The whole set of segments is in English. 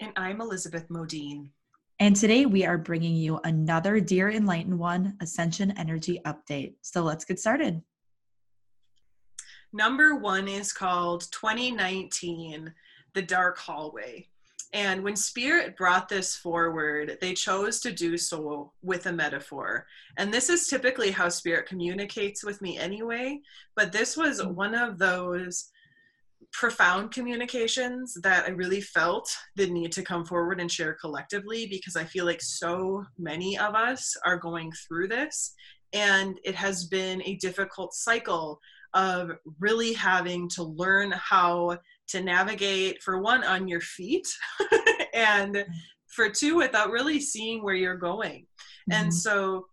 And I'm Elizabeth Modine. And today we are bringing you another Dear Enlightened One Ascension Energy update. So let's get started. Number one is called 2019 The Dark Hallway. And when Spirit brought this forward, they chose to do so with a metaphor. And this is typically how Spirit communicates with me anyway. But this was mm. one of those profound communications that I really felt the need to come forward and share collectively because I feel like so many of us are going through this and it has been a difficult cycle of really having to learn how to navigate for one on your feet and for two without really seeing where you're going. Mm-hmm. And so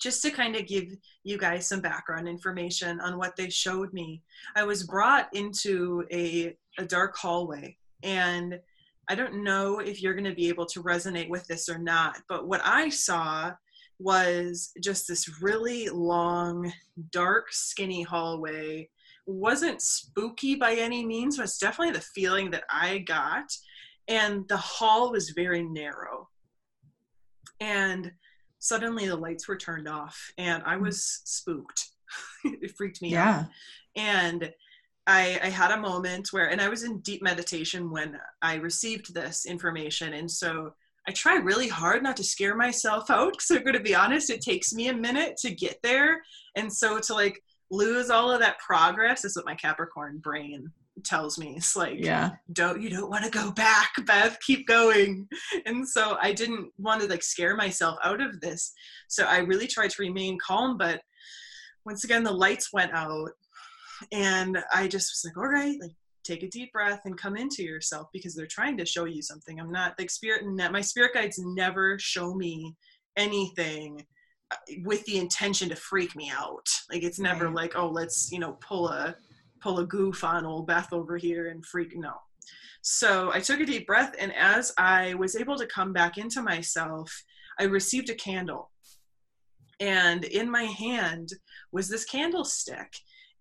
just to kind of give you guys some background information on what they showed me, I was brought into a, a dark hallway. And I don't know if you're going to be able to resonate with this or not, but what I saw was just this really long, dark, skinny hallway. Wasn't spooky by any means, but it's definitely the feeling that I got. And the hall was very narrow. And suddenly the lights were turned off and I hmm. was spooked. it freaked me yeah. out. And I, I had a moment where, and I was in deep meditation when I received this information. And so I try really hard not to scare myself out because I'm going to be honest, it takes me a minute to get there. And so to like lose all of that progress is what my Capricorn brain tells me it's like yeah. Don't you don't want to go back beth keep going. And so i didn't want to like scare myself out of this. So i really tried to remain calm but once again the lights went out and i just was like all right like take a deep breath and come into yourself because they're trying to show you something. I'm not like spirit my spirit guides never show me anything uh, with the intention to freak me out. Like it's never right. like oh let's you know pull a pull a goof on old Beth over here and freak no. So I took a deep breath, and as I was able to come back into myself, I received a candle. And in my hand was this candlestick,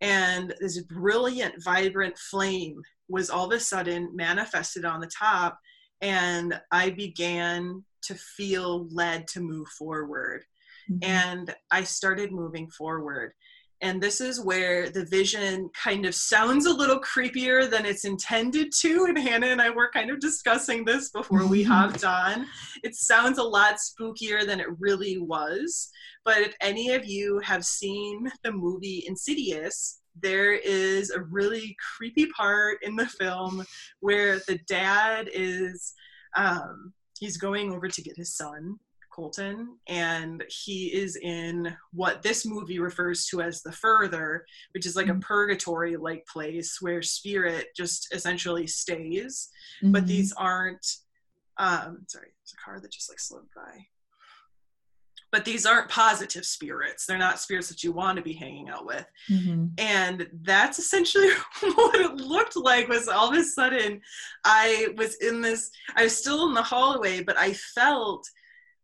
and this brilliant, vibrant flame was all of a sudden manifested on the top, and I began to feel led to move forward. Mm-hmm. And I started moving forward. And this is where the vision kind of sounds a little creepier than it's intended to. And Hannah and I were kind of discussing this before we hopped on. It sounds a lot spookier than it really was. But if any of you have seen the movie Insidious, there is a really creepy part in the film where the dad is um, he's going over to get his son Colton, and he is in what this movie refers to as the further, which is like mm-hmm. a purgatory like place where spirit just essentially stays. Mm-hmm. But these aren't, um, sorry, there's a car that just like slowed by. But these aren't positive spirits. They're not spirits that you want to be hanging out with. Mm-hmm. And that's essentially what it looked like was all of a sudden I was in this, I was still in the hallway, but I felt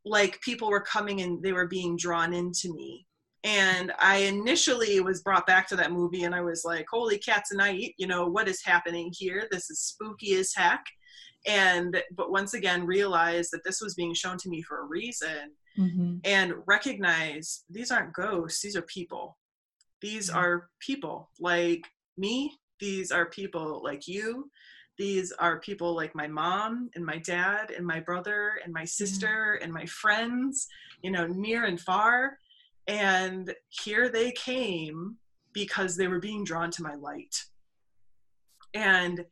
like people were coming and they were being drawn into me. And i initially was brought back to that movie and i was like holy cats and night you know what is happening here? This is spooky as heck. And but once again realized that this was being shown to me for a reason mm-hmm. and recognize these aren't ghosts these are people. These mm-hmm. are people. Like me these are people. Like you these are people like my mom and my dad and my brother and my mm-hmm. sister and my friends, you know, near and far. And here they came because they were being drawn to my light. And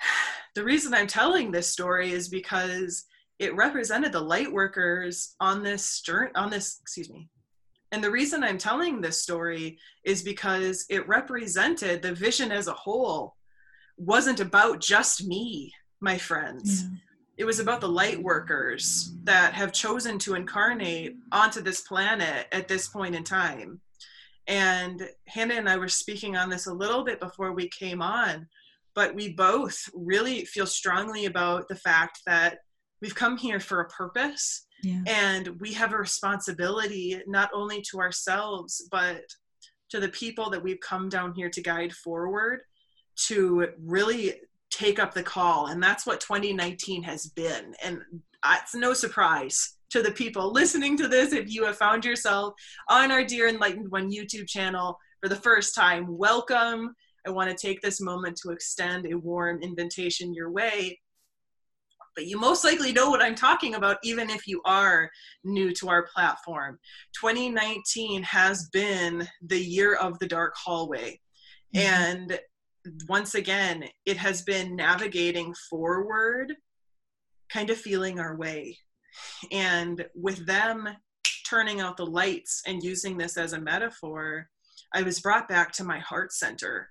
the reason I'm telling this story is because it represented the light workers on this journey, on this excuse me and the reason i'm telling this story is because it represented the vision as a whole wasn't about just me my friends. Yeah. It was about the light workers that have chosen to incarnate onto this planet at this point in time. And Hannah and I were speaking on this a little bit before we came on, but we both really feel strongly about the fact that we've come here for a purpose yeah. and we have a responsibility not only to ourselves but to the people that we've come down here to guide forward to really take up the call and that's what 2019 has been and it's no surprise to the people listening to this if you have found yourself on our dear enlightened one youtube channel for the first time welcome i want to take this moment to extend a warm invitation your way but you most likely know what I'm talking about, even if you are new to our platform. 2019 has been the year of the dark hallway. Mm-hmm. And once again, it has been navigating forward, kind of feeling our way. And with them turning out the lights and using this as a metaphor, I was brought back to my heart center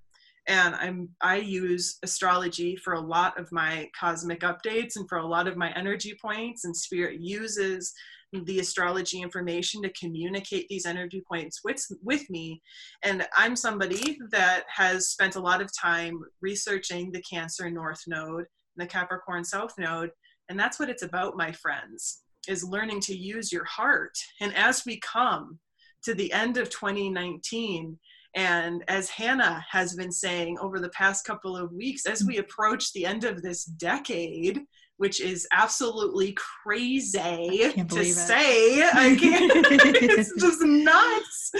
and i'm i use astrology for a lot of my cosmic updates and for a lot of my energy points and spirit uses the astrology information to communicate these energy points with with me. And i'm somebody that has spent a lot of time researching the cancer north node and the capricorn south node and that's what it's about my friends is learning to use your heart. And as we come to the end of 2019 and as Hannah has been saying over the past couple of weeks, as we approach the end of this decade, which is absolutely crazy to say, I can't, it's just nuts.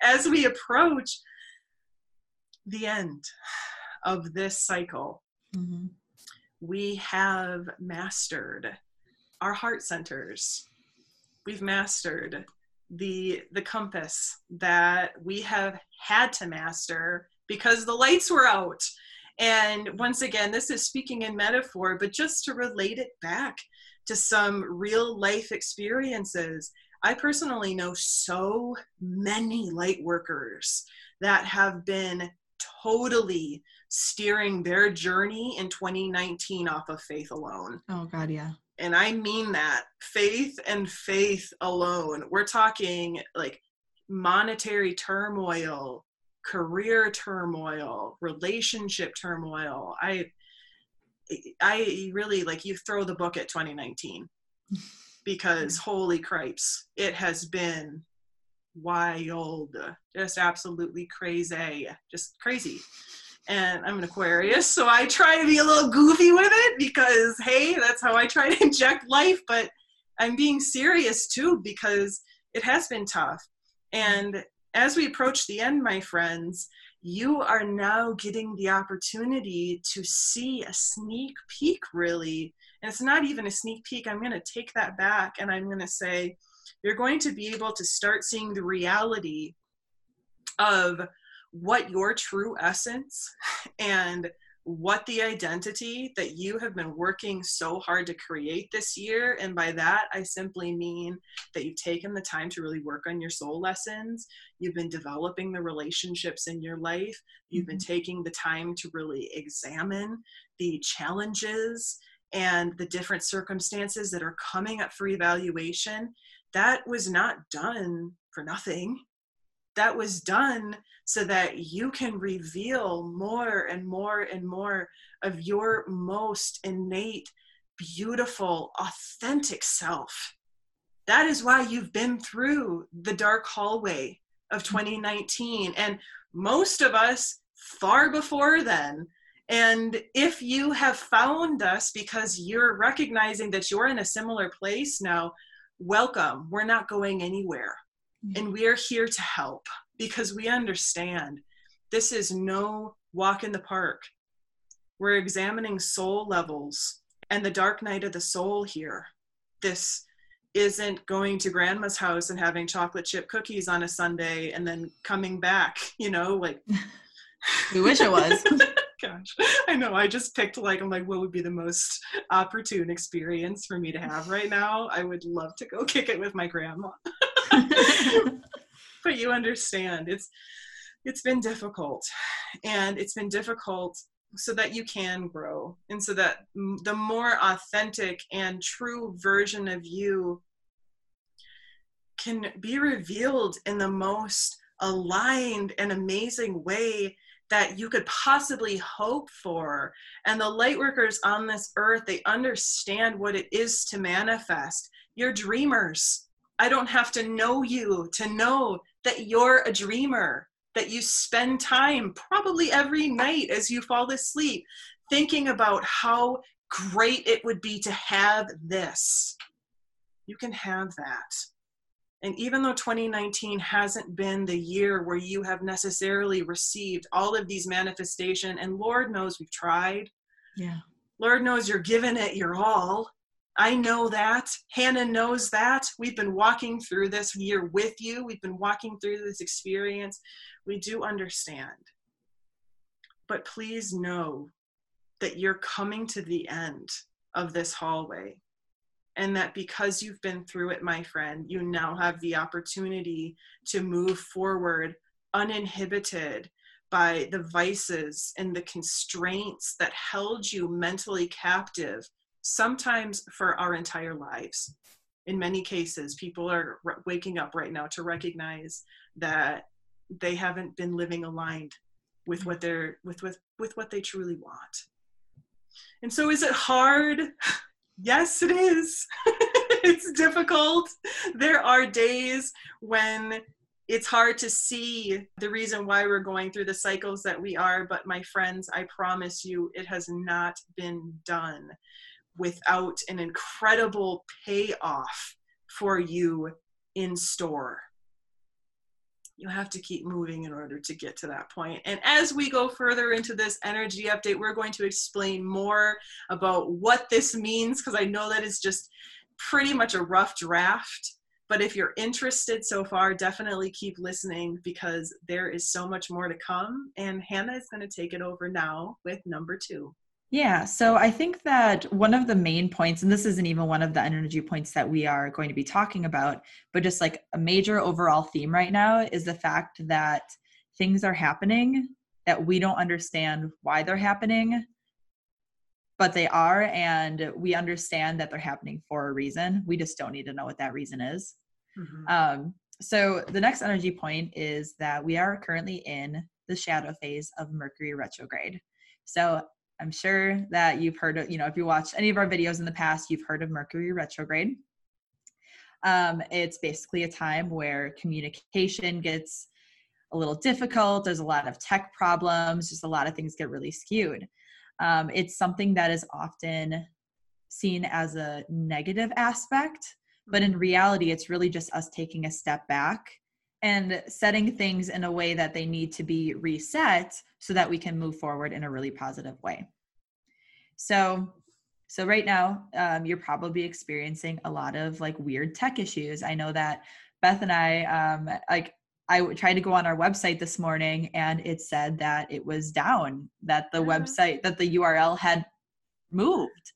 As we approach the end of this cycle, mm-hmm. we have mastered our heart centers. We've mastered the the compass that we have had to master because the lights were out and once again this is speaking in metaphor but just to relate it back to some real life experiences i personally know so many light workers that have been totally steering their journey in 2019 off of faith alone. Oh god yeah. And I mean that. Faith and faith alone. We're talking like monetary turmoil, career turmoil, relationship turmoil. I I really like you throw the book at 2019 because mm-hmm. holy cripes, it has been wild, just absolutely crazy, just crazy and I'm an Aquarius, so I try to be a little goofy with it because hey, that's how I try to inject life. But I'm being serious too because it has been tough. Mm-hmm. And as we approach the end, my friends, you are now getting the opportunity to see a sneak peek, really. And it's not even a sneak peek. I'm going to take that back and I'm going to say, you're going to be able to start seeing the reality of what your true essence and what the identity that you have been working so hard to create this year. And by that, I simply mean that you've taken the time to really work on your soul lessons. You've been developing the relationships in your life. You've been mm-hmm. taking the time to really examine the challenges and the different circumstances that are coming up for evaluation. That was not done for nothing. That was done so that you can reveal more and more and more of your most innate, beautiful, authentic self. That is why you've been through the dark hallway of mm-hmm. 2019. And most of us far before then. And if you have found us because you're recognizing that you're in a similar place now, welcome. We're not going anywhere. Mm-hmm. And we are here to help because we understand this is no walk in the park. We're examining soul levels and the dark night of the soul here. This isn't going to grandma's house and having chocolate chip cookies on a Sunday and then coming back, you know, like we wish it was. Gosh, I know. I just picked like I'm like, what would be the most opportune experience for me to have right now? I would love to go kick it with my grandma but you understand it's it's been difficult and it's been difficult so that you can grow and so that the more authentic and true version of you can be revealed in the most aligned and amazing way that you could possibly hope for. And the light workers on this earth, they understand what it is to manifest. You're dreamers. I don't have to know you to know that you're a dreamer, that you spend time probably every night as you fall asleep thinking about how great it would be to have this. You can have that. And even though 2019 hasn't been the year where you have necessarily received all of these manifestation, and Lord knows we've tried. Yeah. Lord knows you're giving it your all. I know that. Hannah knows that. We've been walking through this year with you. We've been walking through this experience. We do understand. But please know that you're coming to the end of this hallway and that because you've been through it, my friend, you now have the opportunity to move forward uninhibited by the vices and the constraints that held you mentally captive, sometimes for our entire lives. In many cases, people are waking up right now to recognize that they haven't been living aligned with what they're with with with what they truly want. And so is it hard? Yes, it is. it's difficult. There are days when it's hard to see the reason why we're going through the cycles that we are. But my friends, I promise you, it has not been done without an incredible payoff for you in store you have to keep moving in order to get to that point. And as we go further into this energy update, we're going to explain more about what this means because I know that it's just pretty much a rough draft. But if you're interested so far, definitely keep listening because there is so much more to come. And Hannah is going to take it over now with number two. Yeah, so I think that one of the main points, and this isn't even one of the energy points that we are going to be talking about, but just like a major overall theme right now is the fact that things are happening that we don't understand why they're happening, but they are, and we understand that they're happening for a reason. We just don't need to know what that reason is. Mm-hmm. Um, so the next energy point is that we are currently in the shadow phase of Mercury retrograde. So I'm sure that you've heard of, you know, if you watched any of our videos in the past, you've heard of Mercury retrograde. Um, it's basically a time where communication gets a little difficult. There's a lot of tech problems, just a lot of things get really skewed. Um, it's something that is often seen as a negative aspect, but in reality, it's really just us taking a step back and setting things in a way that they need to be reset so that we can move forward in a really positive way. So, so right now, um, you're probably experiencing a lot of like weird tech issues. I know that Beth and I, um, like, I tried to go on our website this morning and it said that it was down, that the uh-huh. website, that the URL had moved.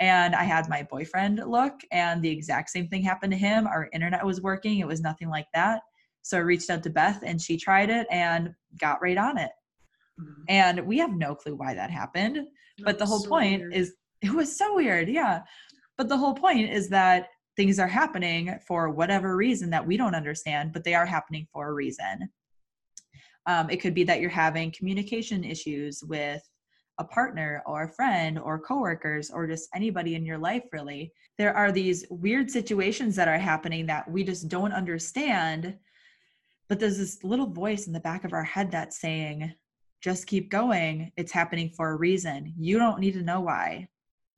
And I had my boyfriend look, and the exact same thing happened to him. Our internet was working, it was nothing like that. So I reached out to Beth and she tried it and got right on it. Mm-hmm. And we have no clue why that happened. That but the whole so point weird. is it was so weird. Yeah. But the whole point is that things are happening for whatever reason that we don't understand, but they are happening for a reason. Um, it could be that you're having communication issues with a partner or a friend or coworkers or just anybody in your life really there are these weird situations that are happening that we just don't understand but there's this little voice in the back of our head that's saying just keep going. It's happening for a reason. You don't need to know why.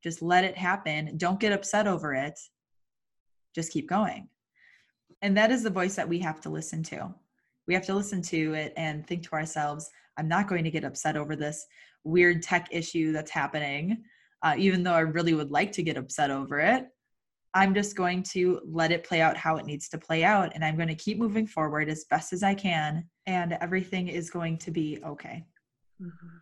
Just let it happen. Don't get upset over it. Just keep going. And that is the voice that we have to listen to. We have to listen to it and think to ourselves, I'm not going to get upset over this weird tech issue that's happening, uh, even though I really would like to get upset over it. I'm just going to let it play out how it needs to play out. And I'm going to keep moving forward as best as I can. And everything is going to be okay. Mm-hmm.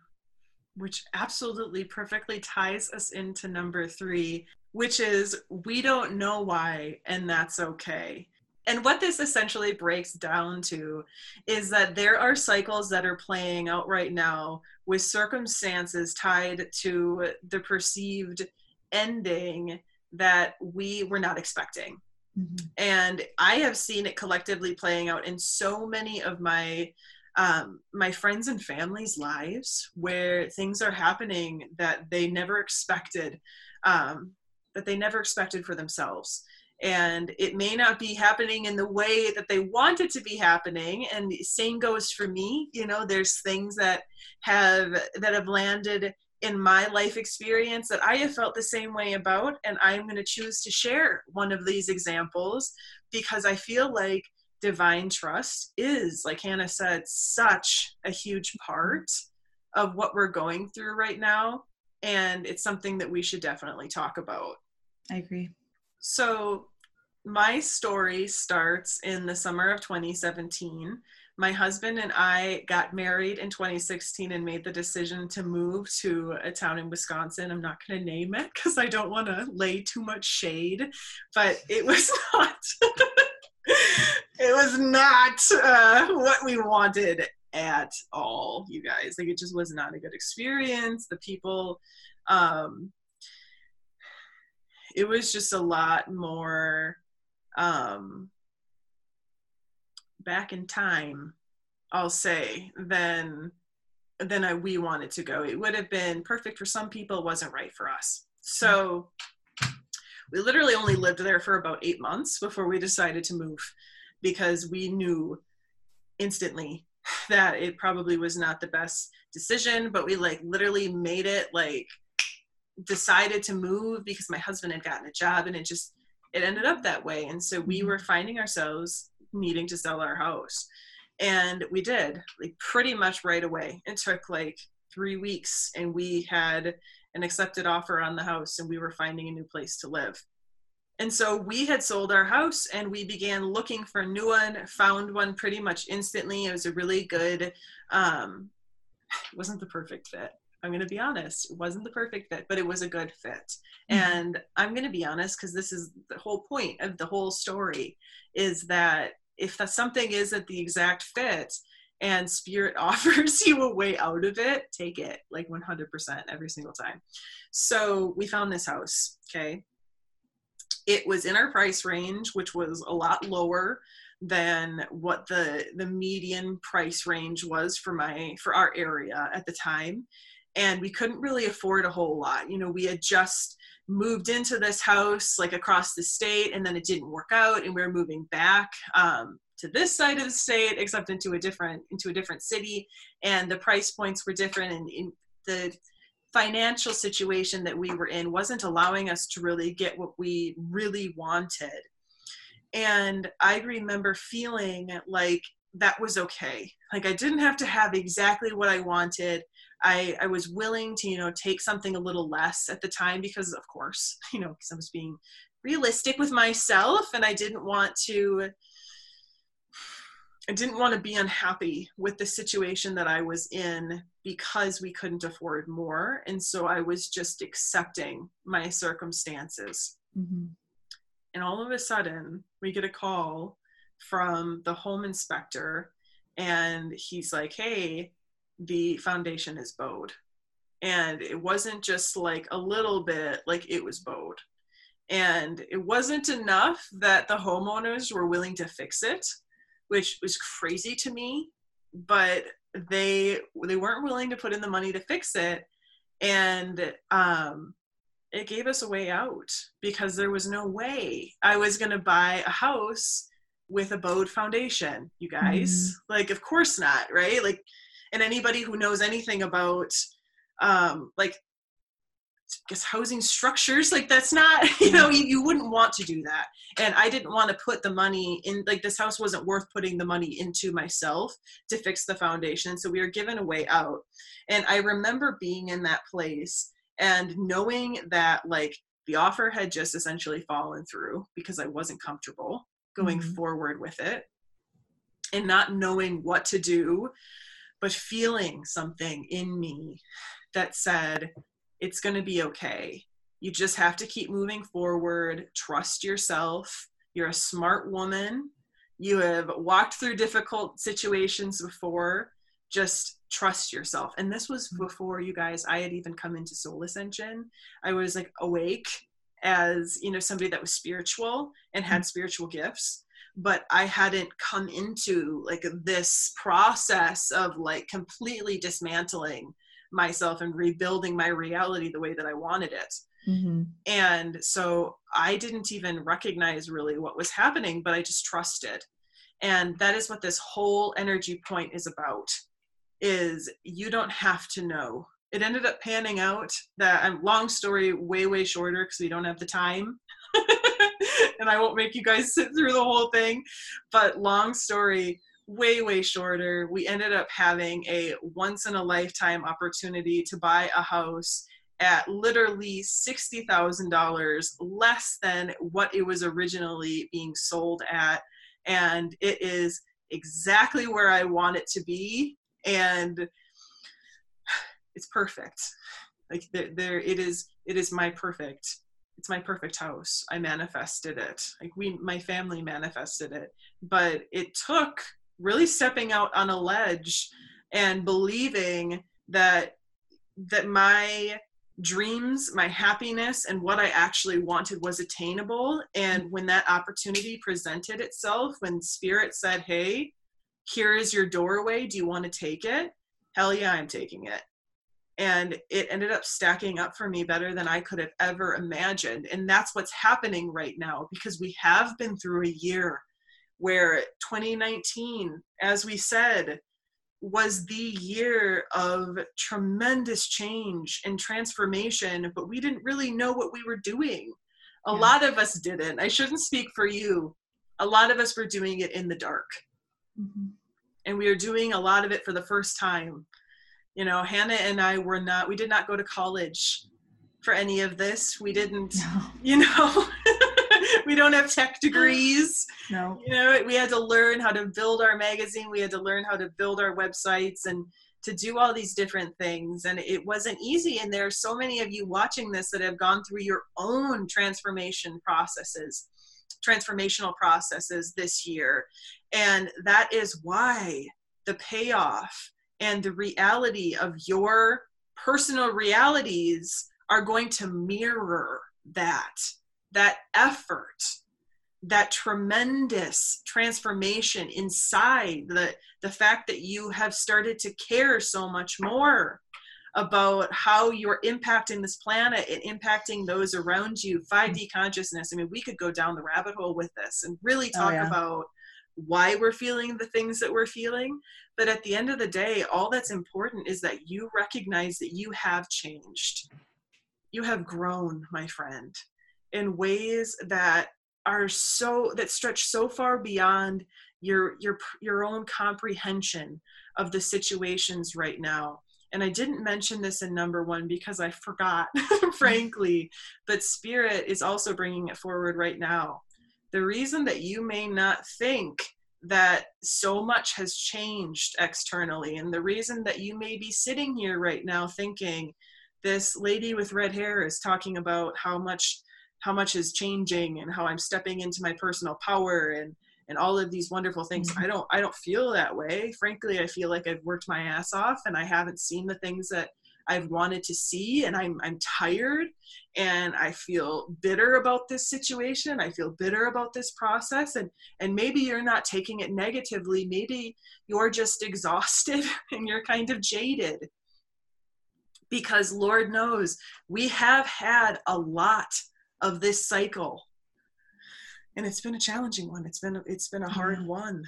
Which absolutely perfectly ties us into number three, which is we don't know why, and that's okay. and what this essentially breaks down to is that there are cycles that are playing out right now with circumstances tied to the perceived ending that we were not expecting. Mm-hmm. And I have seen it collectively playing out in so many of my um, my friends and family's lives where things are happening that they never expected, um, that they never expected for themselves and it may not be happening in the way that they want it to be happening and same goes for me you know there's things that have that have landed in my life experience that i have felt the same way about and i'm going to choose to share one of these examples because i feel like divine trust is like hannah said such a huge mm-hmm. part of what we're going through right now and it's something that we should definitely talk about. I agree. So, my story starts in the summer of 2017. My husband and I got married in 2016 and made the decision to move to a town in Wisconsin. I'm not going to name it because I don't want to lay too much shade, but it was not. it was not uh, what we wanted at all, you guys. Like it just was not a good experience. The people um, it was just a lot more um, back in time, I'll say, than than I, we wanted to go. It would have been perfect for some people, wasn't right for us. So we literally only lived there for about eight months before we decided to move because we knew instantly that it probably was not the best decision but we like literally made it like decided to move because my husband had gotten a job and it just it ended up that way. And so we mm-hmm. were finding ourselves needing to sell our house. And we did like pretty much right away. It took like three weeks and we had an accepted offer on the house and we were finding a new place to live. And so we had sold our house and we began looking for a new one found one pretty much instantly. It was a really good um it wasn't the perfect fit I'm going to be honest. It wasn't the perfect fit, but it was a good fit. Mm-hmm. And I'm going to be honest because this is the whole point of the whole story is that if that something isn't the exact fit and spirit offers you a way out of it, take it like 100% every single time. So we found this house, okay? It was in our price range, which was a lot lower than what the the median price range was for my for our area at the time and we couldn't really afford a whole lot. You know, we had just moved into this house like across the state and then it didn't work out and we are moving back um, to this side of the state except into a different into a different city and the price points were different and in the financial situation that we were in wasn't allowing us to really get what we really wanted and i remember feeling like that was okay like i didn't have to have exactly what i wanted I, I was willing to, you know, take something a little less at the time because, of course, you know, because I was being realistic with myself and I didn't want to. I didn't want to be unhappy with the situation that I was in because we couldn't afford more. And so I was just accepting my circumstances. Mm-hmm. And all of a sudden, we get a call from the home inspector, and he's like, Hey, the foundation is bowed. And it wasn't just like a little bit, like it was bowed. And it wasn't enough that the homeowners were willing to fix it, which was crazy to me, but they they weren't willing to put in the money to fix it. And um it gave us a way out because there was no way I was going to buy a house with a bowed foundation, you guys. Mm-hmm. Like, of course not, right? Like, and anybody who knows anything about um, like I guess housing structures like that's not you know you, you wouldn't want to do that and i didn't want to put the money in like this house wasn't worth putting the money into myself to fix the foundation so we were given a way out and i remember being in that place and knowing that like the offer had just essentially fallen through because i wasn't comfortable going mm-hmm. forward with it and not knowing what to do but feeling something in me that said, it's going to be okay. You just have to keep moving forward, trust yourself, you're a smart woman you have walked through difficult situations before just trust yourself and this was Mm-hmm. before you guys i had even come into soul ascension i was like awake as you know somebody that was spiritual and Mm-hmm. had spiritual gifts but i hadn't come into like this process of like completely dismantling myself and rebuilding my reality the way that i wanted it Mm-hmm. and so i didn't even recognize really what was happening but i just trusted and that is what this whole energy point is about is you don't have to know it ended up panning out that i'm long story way way shorter because we don't have the time and i won't make you guys sit through the whole thing but long story way way shorter we ended up having a once in a lifetime opportunity to buy a house at literally $60,000 less than what it was originally being sold at. And it is exactly where I want it to be. And it's perfect. Like there, there it is, it is my perfect, it's my perfect house. I manifested it. Like we, my family manifested it, but it took really stepping out on a ledge and believing that, that my dreams, my happiness, and what I actually wanted was attainable. And when that opportunity presented itself, when spirit said, Hey, here is your doorway, do you want to take it? Hell yeah, I'm taking it. And it ended up stacking up for me better than I could have ever imagined. And that's what's happening right now because we have been through a year where 2019, as we said, was the year of tremendous change and transformation, but we didn't really know what we were doing. A Yeah. lot of us didn't. I shouldn't speak for you. A lot of us were doing it in the dark, Mm-hmm. and we were doing a lot of it for the first time. You know, Hannah and I were not, we did not go to college for any of this. We didn't, No, you know, we don't have tech degrees. No. you know we had to learn how to build our magazine. We had to learn how to build our websites and to do all these different things. And it wasn't easy. And there are so many of you watching this that have gone through your own transformation processes transformational processes this year. And that is why the payoff and the reality of your personal realities are going to mirror that that effort that tremendous transformation inside the the fact that you have started to care so much more about how you're impacting this planet and impacting those around you 5d consciousness i mean we could go down the rabbit hole with this and really Oh, talk yeah. about why we're feeling the things that we're feeling but at the end of the day all that's important is that you recognize that you have changed. You have grown my friend in ways that are so that stretch so far beyond your your your own comprehension of the situations right now. And i didn't mention this in number 1 because i forgot frankly but spirit is also bringing it forward right now the reason that you may not think that so much has changed externally and the reason that you may be sitting here right now thinking this lady with red hair is talking about how much how much is changing and how I'm stepping into my personal power and and all of these wonderful things. Mhm. I don't I don't feel that way. Frankly, I feel like I've worked my ass off and I haven't seen the things that I've wanted to see and I'm I'm tired and I feel bitter about this situation. I feel bitter about this process and and maybe you're not taking it negatively. Maybe you're just exhausted and you're kind of jaded. Because Lord knows we have had a lot of this cycle and it's been a challenging one it's been it's been a hard Yeah. one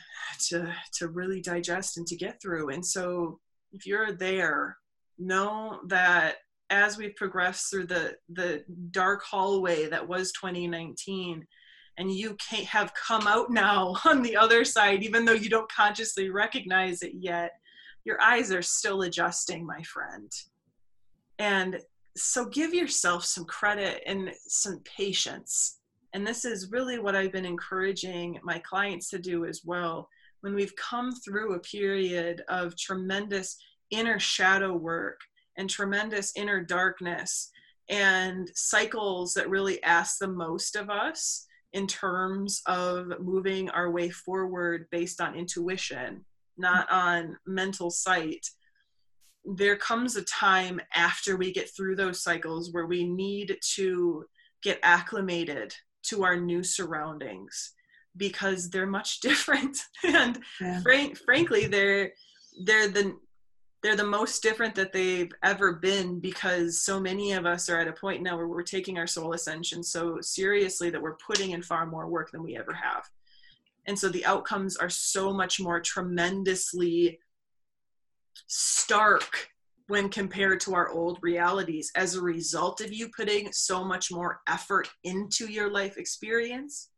to to really digest and to get through and so if you're there know that as we've progressed through the the dark hallway that was 2019 and you can't have come out now on the other side even though you don't consciously recognize it yet your eyes are still adjusting my friend. And so give yourself some credit and some patience. And this is really what i've been encouraging my clients to do as well. When we've come through a period of tremendous inner shadow work and tremendous inner darkness and cycles that really ask the most of us in terms of moving our way forward based on intuition, not on mental sight, there comes a time after we get through those cycles where we need to get acclimated to our new surroundings because they're much different and yeah. frank, frankly they're they're the they're the most different that they've ever been because so many of us are at a point now where we're taking our soul ascension so seriously that we're putting in far more work than we ever have and so the outcomes are so much more tremendously stark when compared to our old realities as a result of you putting so much more effort into your life experience.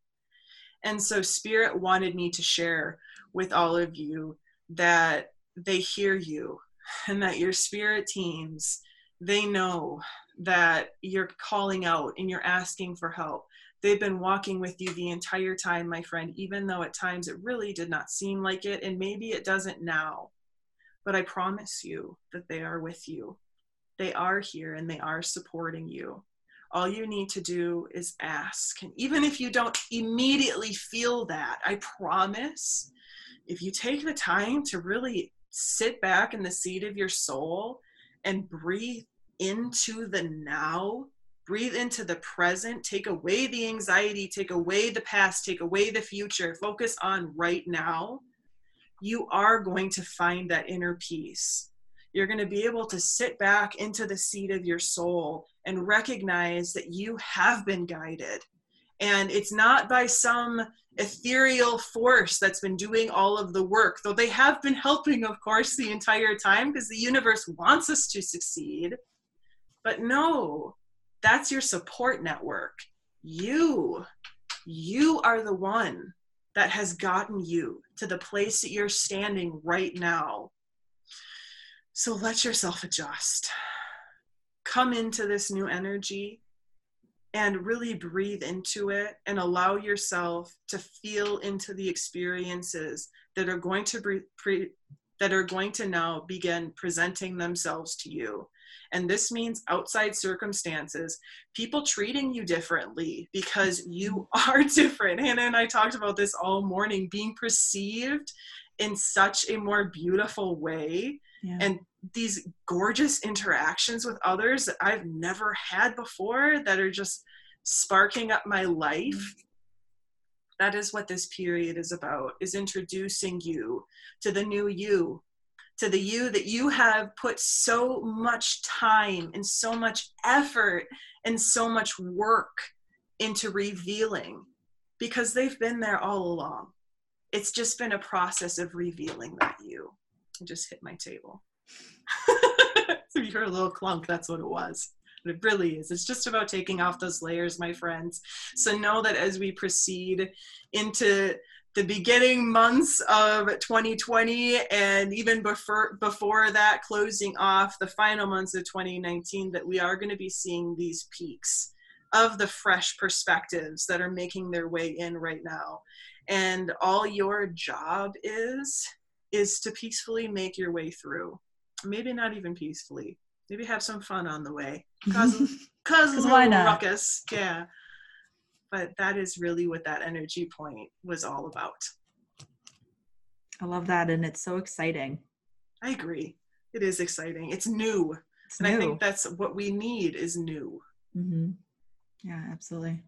And so, Spirit wanted me to share with all of you that they hear you and that your spirit teams they know that you're calling out and you're asking for help they've been walking with you the entire time my friend even though at times it really did not seem like it and maybe it doesn't now but I promise you that they are with you. They are here and they are supporting you. All you need to do is ask. And even if you don't immediately feel that, I promise, if you take the time to really sit back in the seat of your soul and breathe into the now, breathe into the present, take away the anxiety, take away the past, take away the future, focus on right now you are going to find that inner peace. You're going to be able to sit back into the seat of your soul and recognize that you have been guided. And it's not by some ethereal force that's been doing all of the work, though they have been helping, of course, the entire time because the universe wants us to succeed. But no, that's your support network. You, you are the one that has gotten you to the place that you're standing right now. So let yourself adjust. Come into this new energy and really breathe into it and allow yourself to feel into the experiences that are going to pre- that are going to now begin presenting themselves to you and this means outside circumstances, people treating you differently because you are different. Hannah and I talked about this all morning being perceived in such a more beautiful way. Yeah. And these gorgeous interactions with others that I've never had before that are just sparking up my life mm-hmm. that is what this period is about is introducing you to the new you to the you that you have put so much time and so much effort and so much work into revealing because they've been there all along. It's just been a process of revealing that you. I just hit my table. so you heard a little clunk, that's what it was. But it really is. It's just about taking off those layers, my friends. So know that as we proceed into the beginning months of 2020 and even before before that closing off the final months of 2019 that we are going to be seeing these peaks of the fresh perspectives that are making their way in right now and all your job is is to peacefully make your way through maybe not even peacefully maybe have some fun on the way cause cause why not ruckus yeah but that is really what that energy point was all about. I love that. And it's so exciting. I agree. It is exciting. It's new. It's and new. I think that's what we need is new. Mm-hmm. Yeah, absolutely.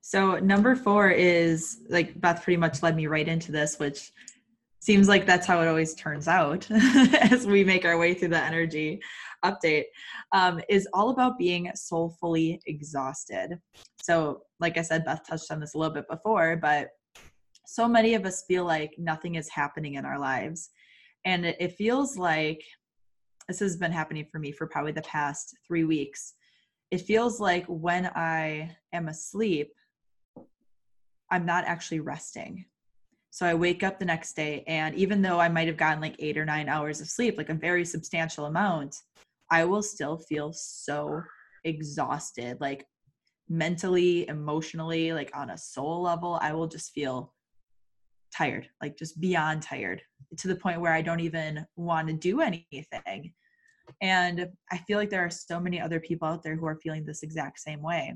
So number four is like Beth pretty much led me right into this, which seems like that's how it always turns out as we make our way through the energy update um, is all about being soulfully exhausted. So like i said beth touched on this a little bit before but so many of us feel like nothing is happening in our lives. And it, it feels like this has been happening for me for probably the past three weeks. It feels like when i am asleep i'm not actually resting so I wake up the next day, and even though I might have gotten like eight or nine hours of sleep, like a very substantial amount, I will still feel so exhausted, like mentally, emotionally, like on a soul level. I will just feel tired, like just beyond tired to the point where I don't even want to do anything. And I feel like there are so many other people out there who are feeling this exact same way.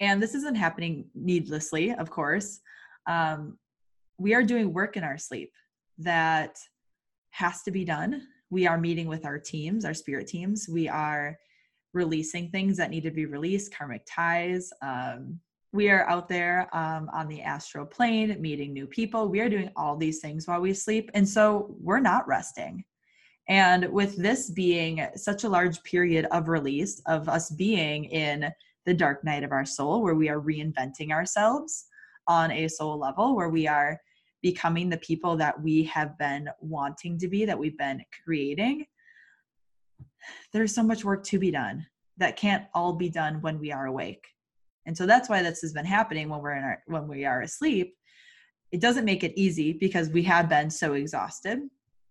And this isn't happening needlessly, of course. Um, we are doing work in our sleep that has to be done. We are meeting with our teams, our spirit teams. We are releasing things that need to be released, karmic ties. Um, we are out there um, on the astral plane, meeting new people. We are doing all these things while we sleep. And so we're not resting. And with this being such a large period of release, of us being in the dark night of our soul, where we are reinventing ourselves on a soul level, where we are becoming the people that we have been wanting to be, that we've been creating, there's so much work to be done that can't all be done when we are awake. And so that's why this has been happening when we're in our when we are asleep. It doesn't make it easy because we have been so exhausted.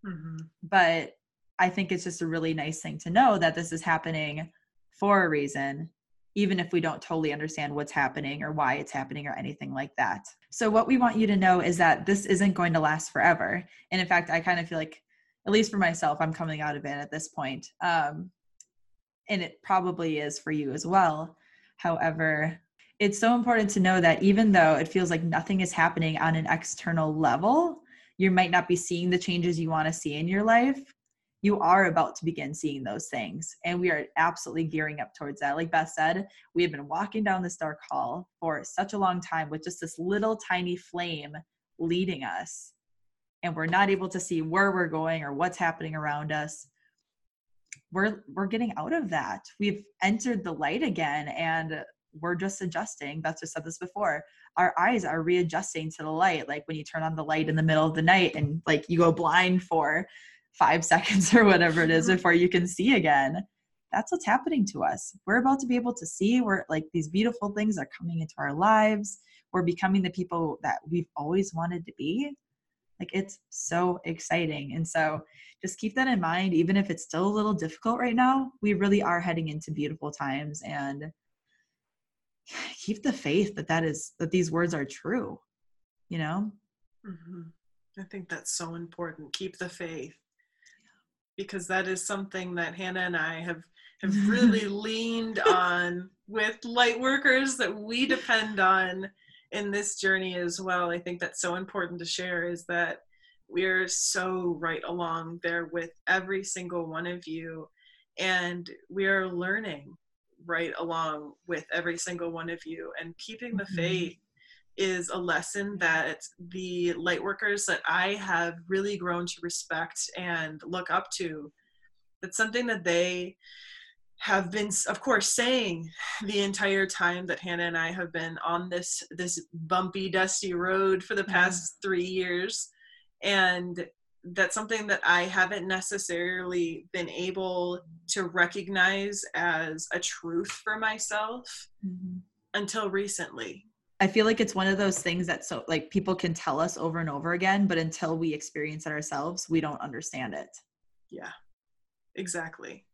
Mm-hmm. But I think it's just a really nice thing to know that this is happening for a reason, even if we don't totally understand what's happening or why it's happening or anything like that. So, what we want you to know is that this isn't going to last forever. And in fact, I kind of feel like, at least for myself, I'm coming out of it at this point. Um, and it probably is for you as well. However, it's so important to know that even though it feels like nothing is happening on an external level, you might not be seeing the changes you want to see in your life you are about to begin seeing those things. And we are absolutely gearing up towards that. Like Beth said, we have been walking down this dark hall for such a long time with just this little tiny flame leading us. And we're not able to see where we're going or what's happening around us. We're we're getting out of that. We've entered the light again and we're just adjusting. Beth just said this before. Our eyes are readjusting to the light. Like when you turn on the light in the middle of the night and like you go blind for five seconds or whatever it is before you can see again. That's what's happening to us. We're about to be able to see where like these beautiful things are coming into our lives. We're becoming the people that we've always wanted to be. Like it's so exciting. And so just keep that in mind even if it's still a little difficult right now we really are heading into beautiful times. And keep the faith that that is that these words are true you know? Mm-hmm. i think that's so important. Keep the faith because that is something that Hannah and I have have really leaned on with light workers that we depend on in this journey as well. I think that's so important to share is that we're so right along there with every single one of you and we are learning right along with every single one of you and keeping the mm-hmm. faith is a lesson that the light workers that I have really grown to respect and look up to. That's something that they have been of course saying the entire time that Hannah and I have been on this this bumpy dusty road for the mm-hmm. past 3 years and that's something that I haven't necessarily been able to recognize as a truth for myself mm-hmm. until recently I feel like it's one of those things that so like people can tell us over and over again, but until we experience it ourselves, we don't understand it. Yeah, exactly.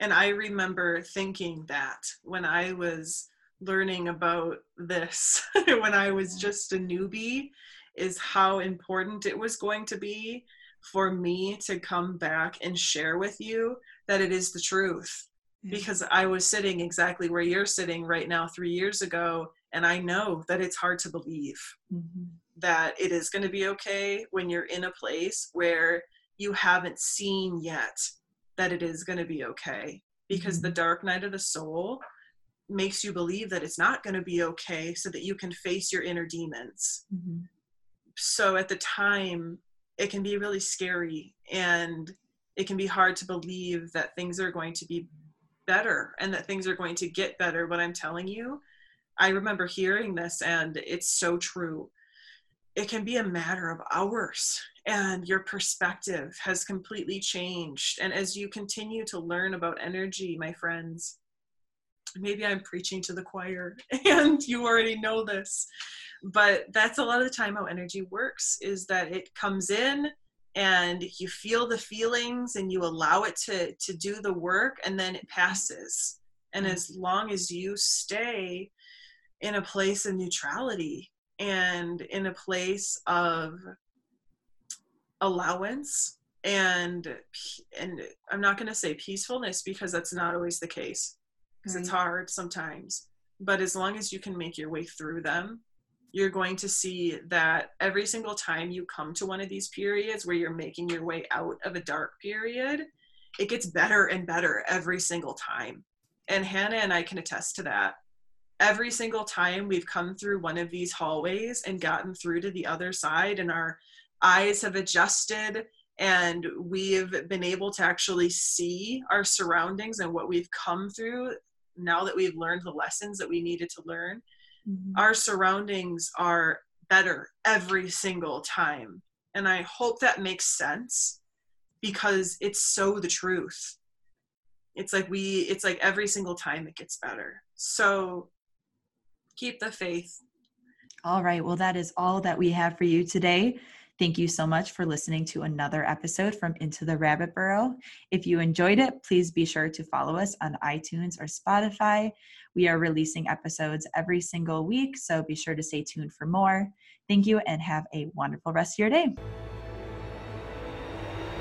And I remember thinking that when I was learning about this, when I was just a newbie, is how important it was going to be for me to come back and share with you that it is the truth. Because I was sitting exactly where you're sitting right now, three years ago, and I know that it's hard to believe mm-hmm. that it is going to be okay when you're in a place where you haven't seen yet that it is going to be okay. Because mm-hmm. the dark night of the soul makes you believe that it's not going to be okay so that you can face your inner demons. Mm-hmm. So at the time, it can be really scary and it can be hard to believe that things are going to be better and that things are going to get better. But I'm telling you, I remember hearing this, and it's so true. It can be a matter of hours, and your perspective has completely changed. And as you continue to learn about energy, my friends, maybe I'm preaching to the choir, and you already know this, but that's a lot of the time how energy works is that it comes in and you feel the feelings and you allow it to to do the work and then it passes and mm. as long as you stay in a place of neutrality and in a place of allowance and and I'm not going to say peacefulness because that's not always the case because right. it's hard sometimes but as long as you can make your way through them, you're going to see that every single time you come to one of these periods where you're making your way out of a dark period, it gets better and better every single time. And Hannah and I can attest to that. Every single time we've come through one of these hallways and gotten through to the other side, and our eyes have adjusted and we've been able to actually see our surroundings and what we've come through now that we've learned the lessons that we needed to learn mm-hmm. our surroundings are better every single time. And i hope that makes sense because it's so the truth. It's like we it's like every single time it gets better. So keep the faith all right well that is all that we have for you today Thank you so much for listening to another episode from Into the Rabbit Burrow. If you enjoyed it, please be sure to follow us on iTunes or Spotify. We are releasing episodes every single week, so be sure to stay tuned for more. Thank you and have a wonderful rest of your day.